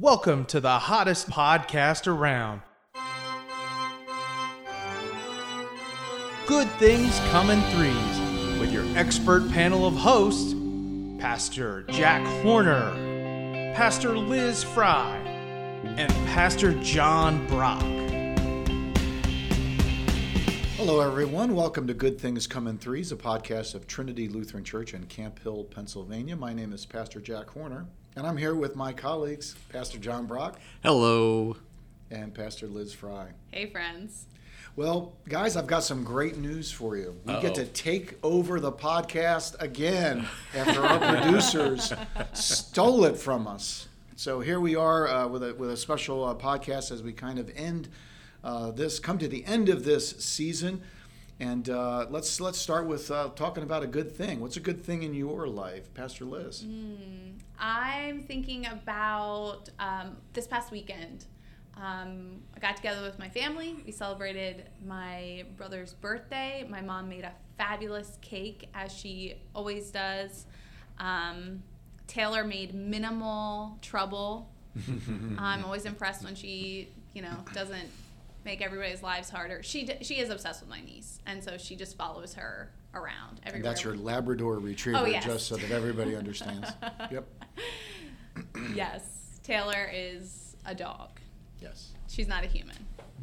Welcome to the hottest podcast around. Good Things Come in Threes with your expert panel of hosts Pastor Jack Horner, Pastor Liz Fry, and Pastor John Brock. Hello, everyone. Welcome to Good Things Come in Threes, a podcast of Trinity Lutheran Church in Camp Hill, Pennsylvania. My name is Pastor Jack Horner, and I'm here with my colleagues, Pastor John Brock Hello. and Pastor Liz Fry. Hey, friends. Well, guys, I've got some great news for you. We get to take over the podcast again after our producers stole it from us. So here we are uh, with a with a special uh, podcast as we kind of end uh, this, come to the end of this season, and uh, let's let's start with uh, talking about a good thing. What's a good thing in your life, Pastor Liz? I'm thinking about um, this past weekend. Um, I got together with my family. We celebrated my brother's birthday. My mom made a fabulous cake, as she always does. Um, Taylor made minimal trouble. I'm always impressed when she, you know, doesn't make everybody's lives harder. She d- she is obsessed with my niece, and so she just follows her around everywhere. And that's your Labrador Retriever, Oh, yes. just so that everybody understands. yep. Yes, Taylor is a dog. Yes. She's not a human.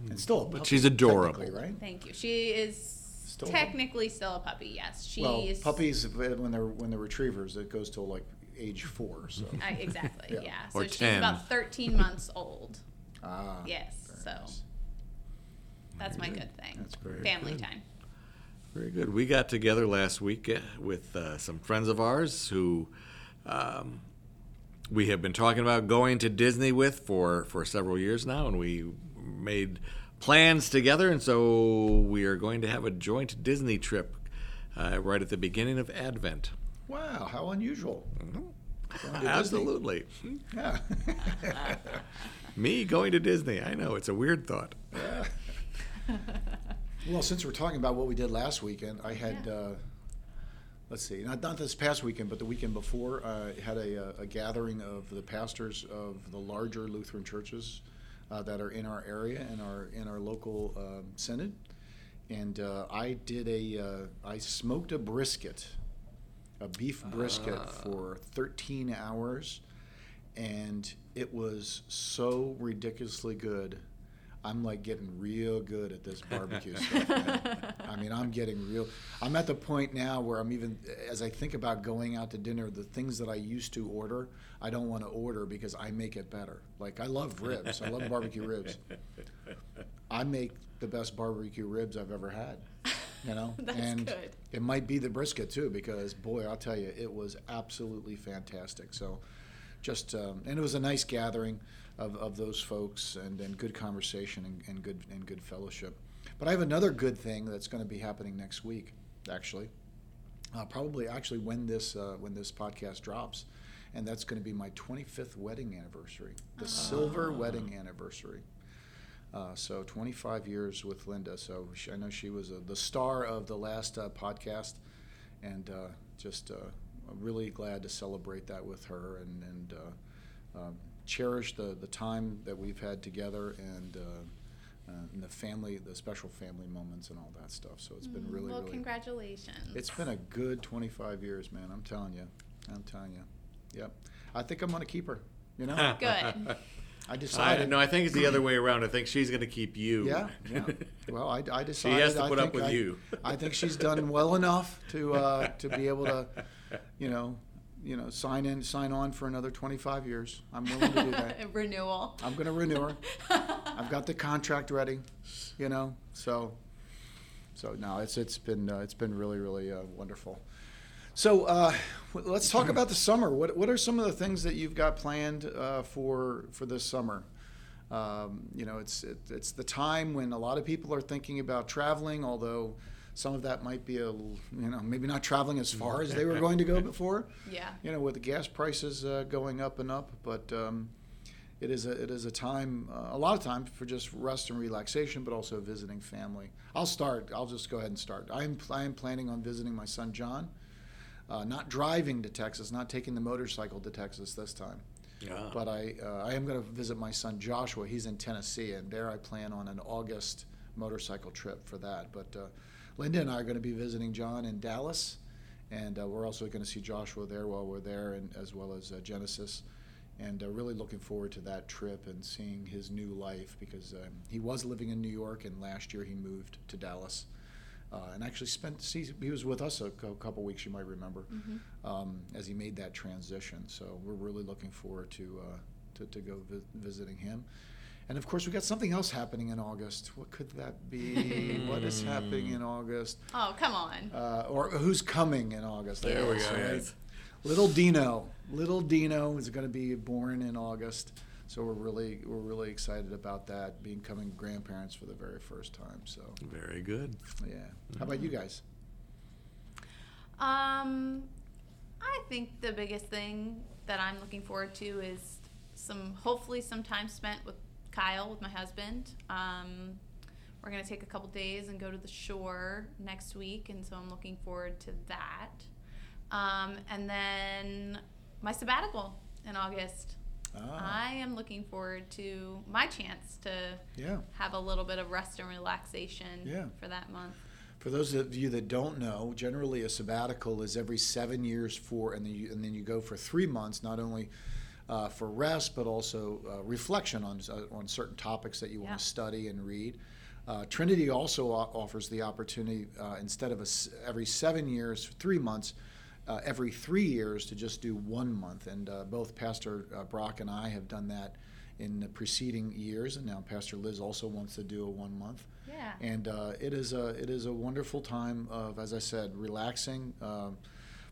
And still, a But puppy, she's adorable. technically, right? Thank you. She is Still a- technically still a puppy. Yes, she's Well, puppies when they're when they're retrievers, it goes till like age four. So I, exactly. Yeah. yeah. Or So she's 10. about 13 months old. ah, Yes. So nice. That's my good thing. That's very Family good. time. Very good. We got together last week uh, with uh, some friends of ours who um, we have been talking about going to Disney with for, for several years now, and we made plans together, and so we are going to have a joint Disney trip uh, right at the beginning of Advent. Wow, how unusual! Going to Disney. Mm-hmm. Absolutely. Yeah. Me going to Disney. I know, it's a weird thought. Well, since we're talking about what we did last weekend, I had. Yeah. Uh, Let's see, not, not this past weekend, but the weekend before, uh, had a, uh, a gathering of the pastors of the larger Lutheran churches uh, that are in our area and our in our local um, synod, and uh, I did a uh, I smoked a brisket, a beef brisket for 13 hours, and it was so ridiculously good. I'm like getting real good at this barbecue stuff. Man. I mean, I'm getting real. I'm at the point now where I'm even, as I think about going out to dinner, the things that I used to order, I don't want to order because I make it better. Like I love ribs. I love barbecue ribs. I make the best barbecue ribs I've ever had. You know, That's and good. it might be the brisket too, because boy, I'll tell you, it was absolutely fantastic. So, just um, and it was a nice gathering of, of those folks and, and good conversation and, and good and good fellowship. But I have another good thing that's going to be happening next week, actually. Uh, probably actually when this uh, when this podcast drops, and that's going to be my 25th wedding anniversary, the silver wedding anniversary. Uh, so 25 years with Linda. So she, I know she was uh the star of the last uh, podcast, and uh, just uh, I'm really glad to celebrate that with her and and uh, um, cherish the the time that we've had together and. Uh, uh, and the family, the special family moments, and all that stuff. So it's been really, well, really. congratulations. It's been a good 25 years, man. I'm telling you. I'm telling you. Yep. I think I'm going to keep her. You know, good. I I, decided. no, I think it's the other way around. I think she's going to keep you. Yeah, yeah. Well, I, I she decided. has to I put up think with I, you. I think she's done well enough to uh, to be able to, you know, you know, sign in, sign on for another 25 years. I'm willing to do that. Renewal. I'm going to renew her. I've got the contract ready, you know. So, so no, it's it's been uh, it's been really really uh, wonderful. So uh, let's talk about the summer. What what are some of the things that you've got planned uh, for for this summer? Um, you know, it's it, it's the time when a lot of people are thinking about traveling, although some of that might be a l- you know maybe not traveling as far as they were going to go before Yeah. you know, with the gas prices uh, going up and up, but um, it is a it is a time uh, a lot of time for just rest and relaxation, but also visiting family. I'll start. I'll just go ahead and start. I'm I am planning on visiting my son John, uh, not driving to Texas, not taking the motorcycle to Texas this time, Yeah. But I uh, I am going to visit my son Joshua. He's in Tennessee, and there I plan on an August motorcycle trip for that. But uh, Linda and I are going to be visiting John in Dallas, and uh, we're also going to see Joshua there while we're there, and as well as uh, Genesis. And uh, really looking forward to that trip and seeing his new life because um, he was living in New York, and last year he moved to Dallas. Uh, and actually spent he, he was with us a, cou- couple weeks you might remember um, as he made that transition so we're really looking forward to uh, to, to go vi- visiting him and of course we got something else happening in august. What could that be? What is happening in august? Oh, come on. uh, or who's coming in august? I There we go, right? yes. little dino. Little dino is going to be born in august. So we're really we're really excited about that becoming grandparents for the very first time so. Very good. yeah. How about you guys? Um, I think the biggest thing that I'm looking forward to is some, hopefully, some time spent with Kyle, with my husband. Um, we're gonna take a couple days and go to the shore next week, and so I'm looking forward to that. Um, and then my sabbatical in August. Ah. I am looking forward to my chance to yeah have a little bit of rest and relaxation Yeah. for that month. For those of you that don't know, generally a sabbatical is every seven years for, and then you, and then you go for three months, not only uh, for rest but also uh, reflection on uh, on certain topics that you Yeah. want to study and read. Uh, Trinity also offers the opportunity uh, instead of a every seven years, three months. Uh, every three years to just do one month, and uh, both Pastor uh, Brock and I have done that in the preceding years, and now Pastor Liz also wants to do a one month Yeah. and uh, it is a it is a wonderful time of, as I said, relaxing, um,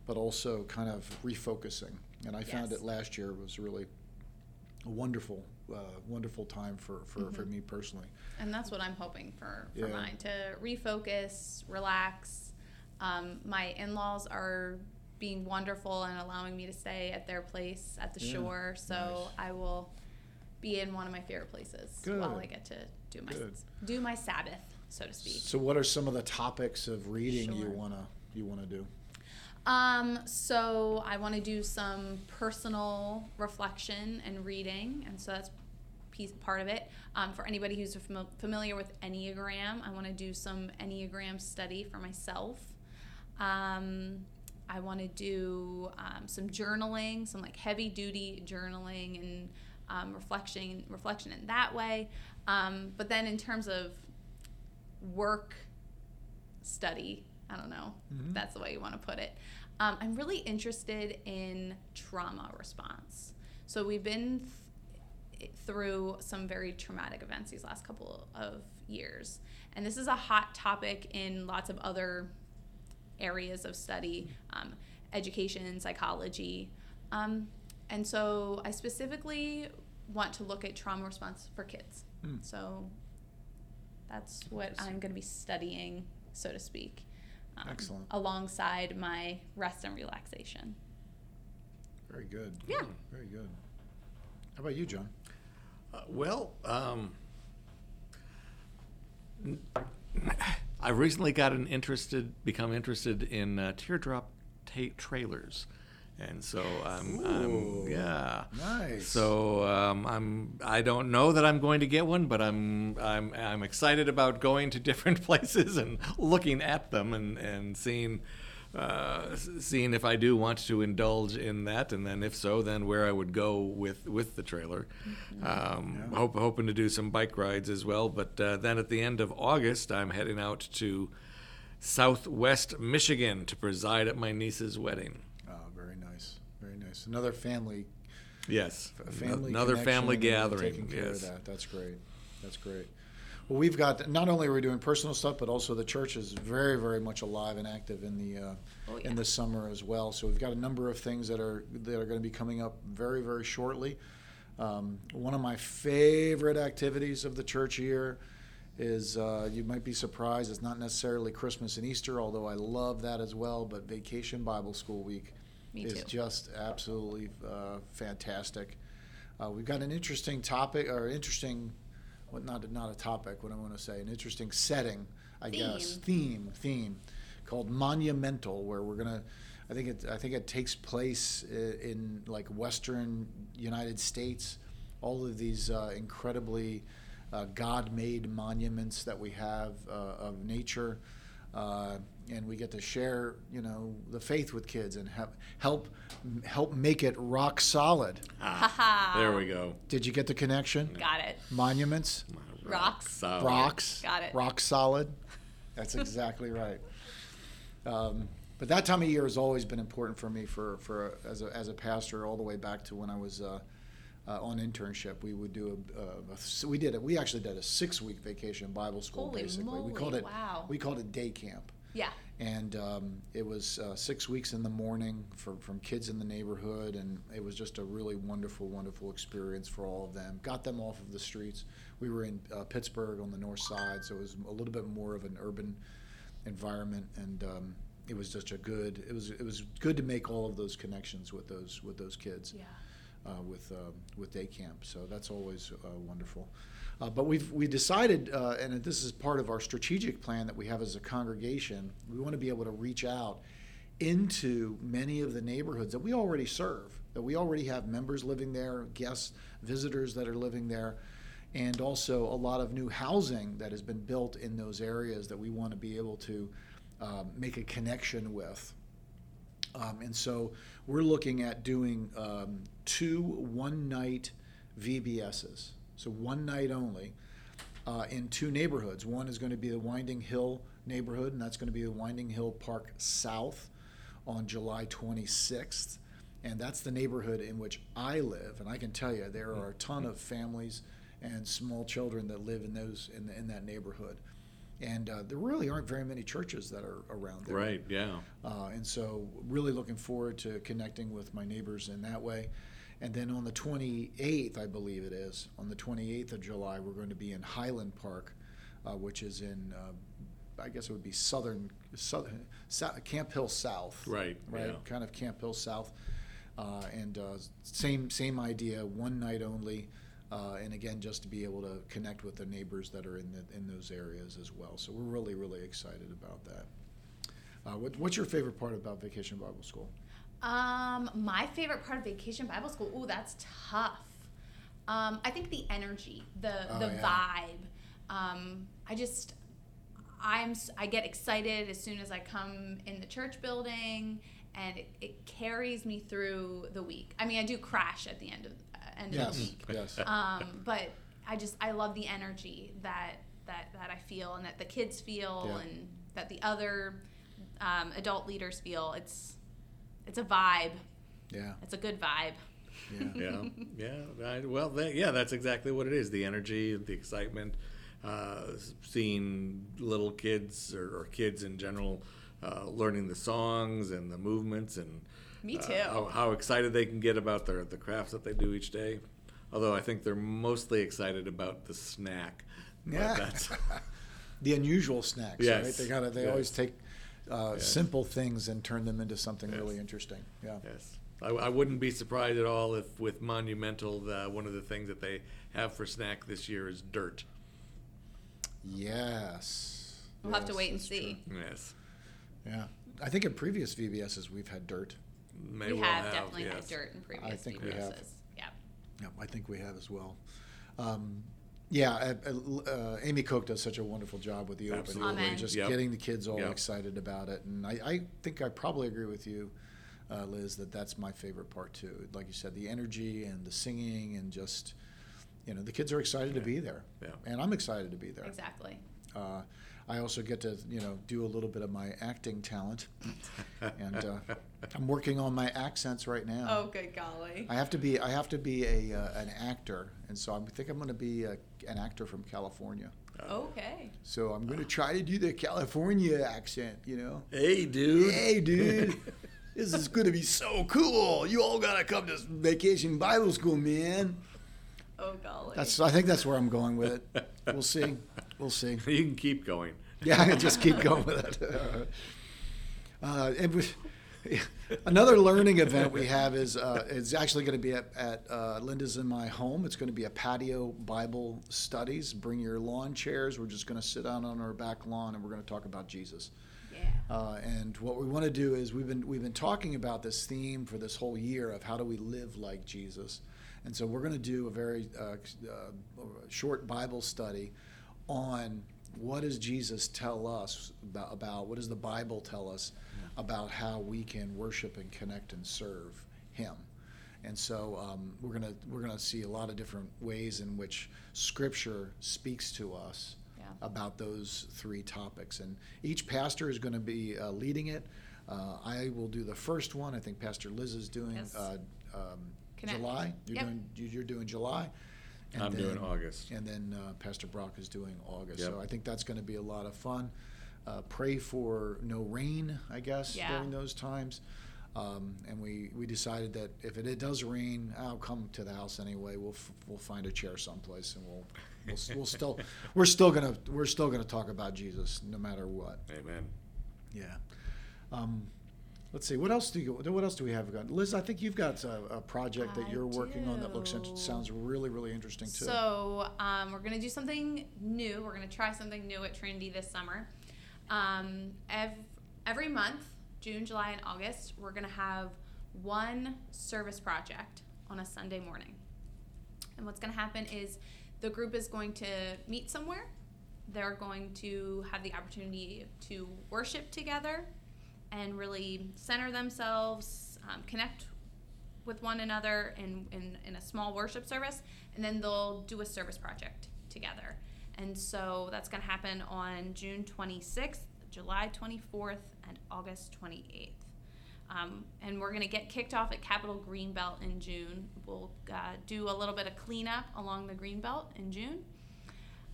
but also kind of refocusing. And I found Yes. it last year was really a wonderful, uh, wonderful time for, for, for me personally. And that's what I'm hoping for, for Yeah. mine to refocus, relax. Um, my in laws are being wonderful and allowing me to stay at their place at the Yeah, shore. So nice. I will be in one of my favorite places while I get to do my Good. do my Sabbath, so to speak. So, what are some of the topics of reading you wanna you wanna do? Um, so I want to do some personal reflection and reading, and so that's piece part of it. Um, for anybody who's fami- familiar with Enneagram, I want to do some Enneagram study for myself. Um, I want to do um, some journaling, some like heavy duty journaling and um, reflection, reflection in that way. Um, but then in terms of work study, I don't know Mhm. if that's the way you want to put it. Um, I'm really interested in trauma response. So we've been th- through some very traumatic events these last couple of years, and this is a hot topic in lots of other areas of study, um, education, psychology. Um, and so I specifically want to look at trauma response for kids. Mm. So that's what I'm going to be studying, so to speak. Um, Excellent. Alongside my rest and relaxation. Very good. Yeah. Very good. How about you, John? Uh, well, um, n- I recently got an interested, become interested in uh, teardrop ta- trailers, and so I'm, I'm yeah. Nice. So um, I'm I don't know that I'm going to get one, but I'm I'm I'm excited about going to different places and looking at them and and seeing. Uh, seeing if I do want to indulge in that, and then if so, then where I would go with with the trailer. Um, Yeah. hope, hoping to do some bike rides as well. But uh, then at the end of August, I'm heading out to Southwest Michigan to preside at my niece's wedding. Oh, very nice. Very nice. Another family Yes, family another family gathering. Taking care yes. of that. That's great. That's great. Well, we've got not only are we doing personal stuff, but also the church is very, very much alive and active in the uh, Oh, yeah. in the summer as well. So we've got a number of things that are that are going to be coming up very, very shortly. Um, one of my favorite activities of the church year is uh, you might be surprised it's not necessarily Christmas and Easter, although I love that as well. But Vacation Bible School Week Me is too. just absolutely uh, fantastic. Uh, we've got an interesting topic, or interesting, what not not a topic. What I want to say, an interesting setting, I guess, theme theme, called monumental, where we're gonna I think it I think it takes place i- in like Western United States. All of these uh, incredibly uh, God-made monuments that we have uh, of nature, uh, and we get to share, you know, the faith with kids and help help help make it rock solid. Haha. There we go. Did you get the connection? Got it. Monuments, Rocks. solid. rocks, Got it. rock solid. That's exactly right. Um, but that time of year has always been important for me for, for as a, as a pastor all the way back to when I was uh, uh, on internship. We would do a, a, a we did it. We actually did a six week vacation Bible school Holy basically. we called it wow. we called it day camp. Yeah. And um, it was uh, six weeks in the morning for, from kids in the neighborhood, and it was just a really wonderful, wonderful experience for all of them. Got them off of the streets. We were in uh, Pittsburgh on the north side, so it was a little bit more of an urban environment, and um, it was just a good. It was it was good to make all of those connections with those with those kids Yeah. Uh, with uh, with day camp. So that's always uh, wonderful. Uh, but we've we decided, uh, and this is part of our strategic plan that we have as a congregation. We want to be able to reach out into many of the neighborhoods that we already serve, that we already have members living there, guests, visitors that are living there, and also a lot of new housing that has been built in those areas that we want to be able to um, make a connection with. Um, and so we're looking at doing um, two one night VBSs. So one night only uh, in two neighborhoods. One is going to be the Winding Hill neighborhood, and that's going to be the Winding Hill Park South on July 26th. And that's the neighborhood in which I live. And I can tell you, there are a ton of families and small children that live in those in, in that neighborhood. And uh, there really aren't very many churches that are around there. Right. Yeah. Uh, and so, really looking forward to connecting with my neighbors in that way. And then on the 28th, I believe it is, on the 28th of July, we're going to be in Highland Park, uh, which is in, uh, I guess it would be southern, southern Sou- Camp Hill South. Right, Right. yeah. Kind of Camp Hill South. Uh, and uh, same same idea, one night only. Uh, and again, just to be able to connect with the neighbors that are in the, in those areas as well. So we're really really excited about that. Uh, what, what's your favorite part about Vacation Bible School? Um, my favorite part of Vacation Bible School. Ooh, that's tough. Um, I think the energy, the Oh, the yeah. vibe. Um, I just, I'm I get excited as soon as I come in the church building, and it, it carries me through the week. I mean, I do crash at the end of uh, end of Yes, the week. yes. Um, but I just I love the energy that that that I feel and that the kids feel Yeah. and that the other um, adult leaders feel. It's it's a vibe. Yeah, It's a good vibe. yeah. yeah, yeah. I, well, that, yeah, that's exactly what it is. The energy, the excitement, uh, seeing little kids or, or kids in general uh, learning the songs and the movements and Me uh, too. how, how excited they can get about their the crafts that they do each day. Although I think they're mostly excited about the snack. Yeah. that's, the unusual snacks, Yes, right? They got to They yes. always take uh, Yes. simple things and turn them into something Yes. really interesting. Yeah. Yes. I, I wouldn't be surprised at all if with Monumental, the, one of the things that they have for snack this year is dirt. Yes. We'll have to wait and that's see. Yes. Yeah. I think in previous VBSs we've had dirt. May we well have, definitely yes. had dirt in previous think we have. VBSs. Yeah. Yeah, I think we have as well. Um, yeah, uh, uh, uh, Amy Koch does such a wonderful job with the opening, Absolutely. Amen. just Yep. getting the kids all Yep. excited about it. And I, I think I probably agree with you, uh, Liz, that that's my favorite part too. Like you said, the energy and the singing and just, you know, the kids are excited to be there, Yeah. and I'm excited to be there. Exactly. Uh, I also get to you know do a little bit of my acting talent, and uh, I'm working on my accents right now. Oh, good golly. I have to be I have to be a uh, an actor, and so I think I'm going to be a, an actor from California. Okay. So I'm going to try to do the California accent. You know, Hey, dude. hey, dude, this is going to be so cool. You all got to come to Vacation Bible School, man. Oh, golly. That's I think that's where I'm going with it. We'll see. We'll see. You can keep going. Yeah, I just keep going with it. Uh, and we, another learning event we have is uh, is actually going to be at, at uh, Linda's in my home. It's going to be a patio Bible studies. Bring your lawn chairs. We're just going to sit down on our back lawn and we're going to talk about Jesus. yeah. Uh, and what we want to do is we've been we've been talking about this theme for this whole year of how do we live like Jesus, and so we're going to do a very uh, uh, short Bible study on what does Jesus tell us about, about what does the Bible tell us about how we can worship and connect and serve Him. And so um, we're gonna we're gonna see a lot of different ways in which Scripture speaks to us Yeah. about those three topics. And each pastor is going to be uh, leading it. Uh, I will do the first one. I think Pastor Liz is doing Yes. uh, um, July. You're Yep. doing you- you're doing July. I'm doing August. And then uh, Pastor Brock is doing August. Yep. So I think that's going to be a lot of fun. Uh, pray for no rain, I guess, Yeah. during those times. Um, and we, we decided that if it, it does rain, I'll come to the house anyway. We'll f- we'll find a chair someplace and we'll we'll, we'll still we're still gonna we're still gonna talk about Jesus no matter what. Amen. Yeah. Um, let's see. What else do you? What else do we have? Got? Liz, I think you've got a, a project that I you're working on that looks int- sounds really really interesting too. So um, we're gonna do something new. We're gonna try something new at Trinity this summer. Um, ev- every month, June, July, and August, we're gonna have one service project on a Sunday morning. And what's gonna happen is the group is going to meet somewhere. They're going to have the opportunity to worship together and really center themselves, um, connect with one another in, in, in a small worship service, and then they'll do a service project together. And so that's going to happen on June 26th, July 24th, and August 28th. Um, and we're going to get kicked off at Capitol Greenbelt in June. We'll uh, do a little bit of cleanup along the Greenbelt in June.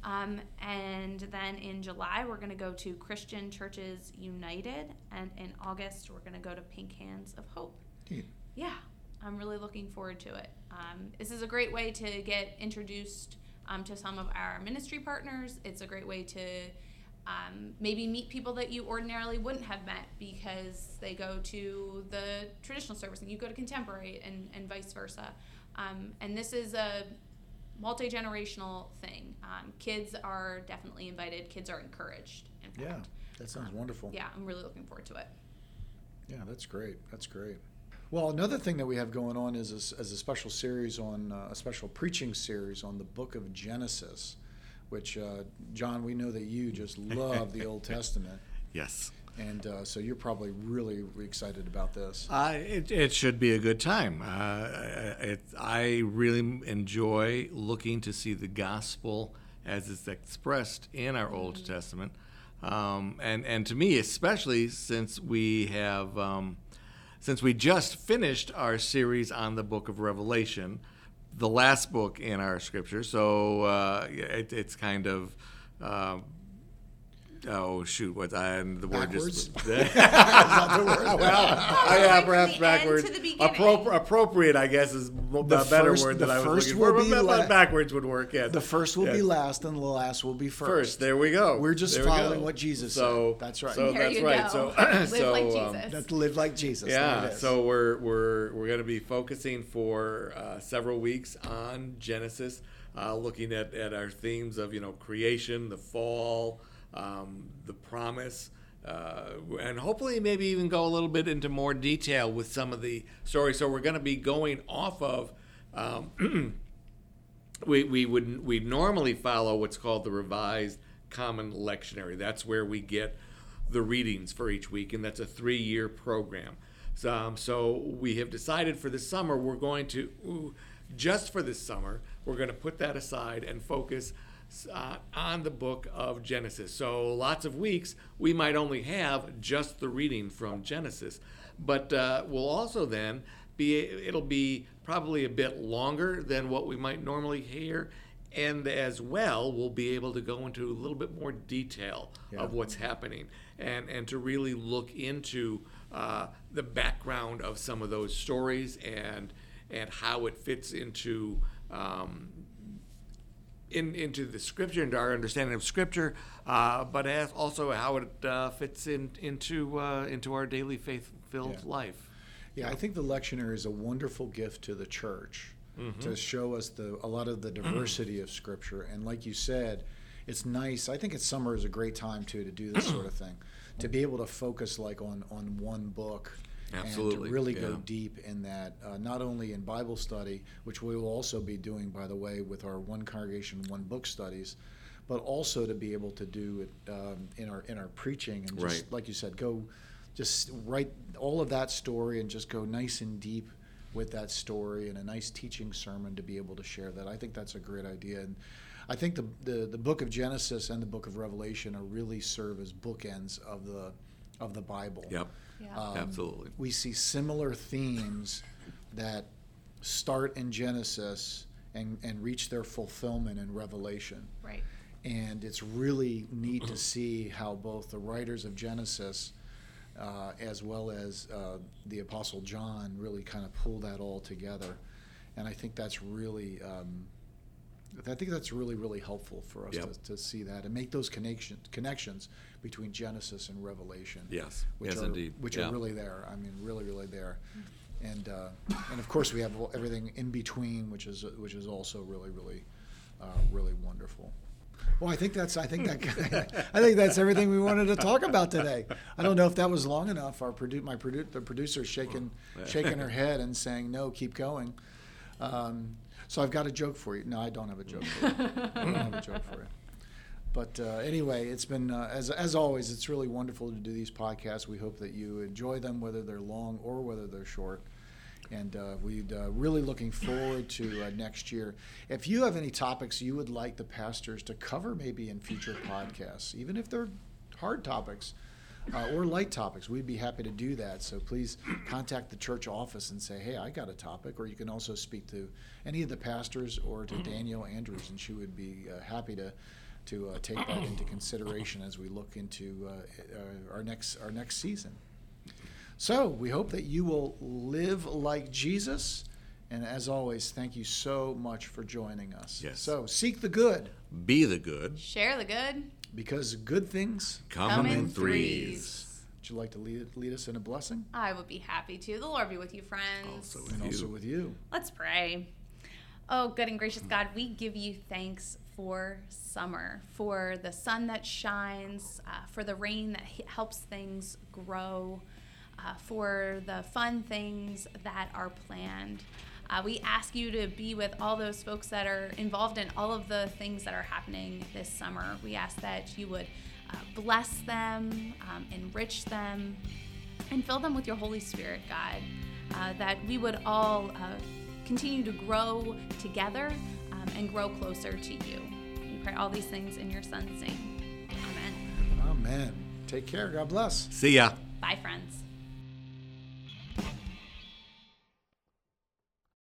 Um, and then in July, we're going to go to Christian Churches United. And in August, we're going to go to Pink Hands of Hope. Neat. Yeah, I'm really looking forward to it. Um, this is a great way to get introduced um, to some of our ministry partners. It's a great way to um, maybe meet people that you ordinarily wouldn't have met because they go to the traditional service and you go to contemporary and, and vice versa. Um, and this is a multi generational thing. Um, kids are definitely invited, kids are encouraged. In Yeah, that sounds Um, wonderful. Yeah, I'm really looking forward to it. Yeah, that's great. That's great. Well, another thing that we have going on is a, s- is a special series on uh, a special preaching series on the Book of Genesis, which uh, John, we know that you just love the Old Testament, Yes. And uh, so you're probably really excited about this. Uh, it, it should be a good time. Uh, it, I really enjoy looking to see the gospel as it's expressed in our Old Testament. Um, and, and to me, especially since we have, um, since we just finished our series on the book of Revelation, the last book in our scripture. So uh, it, it's kind of. Oh shoot! What I the word just Backwards? that the word? well, Oh, yeah, perhaps backwards. to the. Appro- appropriate, I guess, is mo- The a better first- word the that I was first looking will for. be but- but la- backwards would work. Yes. The first will be last, and the last will be first. First, there we go. We're just There following go. what Jesus so, said. That's right. So There that's you right. go. So, Live so like um, Jesus. That's live like Jesus. Yeah. So we're we're we're going to be focusing for uh, several weeks on Genesis, uh, looking at, at our themes of you know creation, the fall, um, the promise. Uh, and hopefully, maybe even go a little bit into more detail with some of the stories. So we're going to be going off of um, we, we would we normally follow what's called the revised common lectionary that's where we get the readings for each week and that's a three-year program so, um, so we have decided for the summer we're going to ooh, just for this summer we're going to put that aside and focus uh, on the book of genesis. So lots of weeks we might only have just the reading from genesis. But uh, we'll also then be it'll be probably a bit longer than what we might normally hear. And as well we'll be able to go into a little bit more detail Yeah. of what's happening and and to really look into uh, the background of some of those stories and and how it fits into um, in, into the scripture into our understanding of scripture, uh, but as also how it uh, fits in, into uh, into our daily faith-filled Yeah. life. Yeah, I think the lectionary is a wonderful gift to the church Mm-hmm. to show us the a lot of the diversity of Scripture. And like you said, it's nice. I think it's summer is a great time too to do this sort of thing, to be able to focus like on on one book. And Absolutely, to really yeah. go deep in that, uh, not only in Bible study, which we will also be doing, by the way, with our one congregation, one book studies, but also to be able to do it um, in our in our preaching and just Right. like you said, go just write all of that story and just go nice and deep with that story and a nice teaching sermon to be able to share that. I think that's a great idea. And I think the, the, the book of Genesis and the book of Revelation are really serve as bookends of the of the Bible. Yep. Yeah. Um, Absolutely. We see similar themes that start in Genesis and, and reach their fulfillment in Revelation. Right. And it's really neat to see how both the writers of Genesis uh, as well as uh, the Apostle John really kind of pull that all together. And I think that's really, um, I think that's really, really helpful for us Yep. to, to see that and make those connection, connections between Genesis and Revelation. Yes. Which Yes, are, indeed. Which Yeah. are really there. I mean, really, really there. And uh, and of course we have everything in between, which is which is also really, really, uh, really wonderful. Well, I think that's I think that I think that's everything we wanted to talk about today. I don't know if that was long enough. Our produ- my produ- the producer shaking shaking her head and saying no, keep going. Um, so I've got a joke for you. No, I don't have a joke for you. I don't have a joke for you. But uh, anyway, it's been uh, as as always. It's really wonderful to do these podcasts. We hope that you enjoy them, whether they're long or whether they're short. And uh, we're uh, really looking forward to uh, next year. If you have any topics you would like the pastors to cover, maybe in future podcasts, even if they're hard topics uh, or light topics, we'd be happy to do that. So please contact the church office and say, "Hey, I got a topic," or you can also speak to any of the pastors or to Danielle Andrews, and she would be uh, happy to to uh, take that into consideration as we look into uh, uh, our next our next season. So we hope that you will live like Jesus. And as always, thank you so much for joining us. Yes. So seek the good Be the good. Share the good. Because good things. Come, Come in in threes. Would you like to lead, lead us in a blessing? I would be happy to. The Lord be with you, friends. Also with And you. also with you. Let's pray. Oh, good and gracious God, we give you thanks for summer, for the sun that shines, uh, for the rain that helps things grow, uh, for the fun things that are planned. Uh, we ask you to be with all those folks that are involved in all of the things that are happening this summer. We ask that you would uh, bless them, um, enrich them, and fill them with your Holy Spirit, God, uh, that we would all uh, continue to grow together um, and grow closer to you. We pray all these things in your Son's name. Amen. Amen. Take care. God bless. See ya. Bye, friends.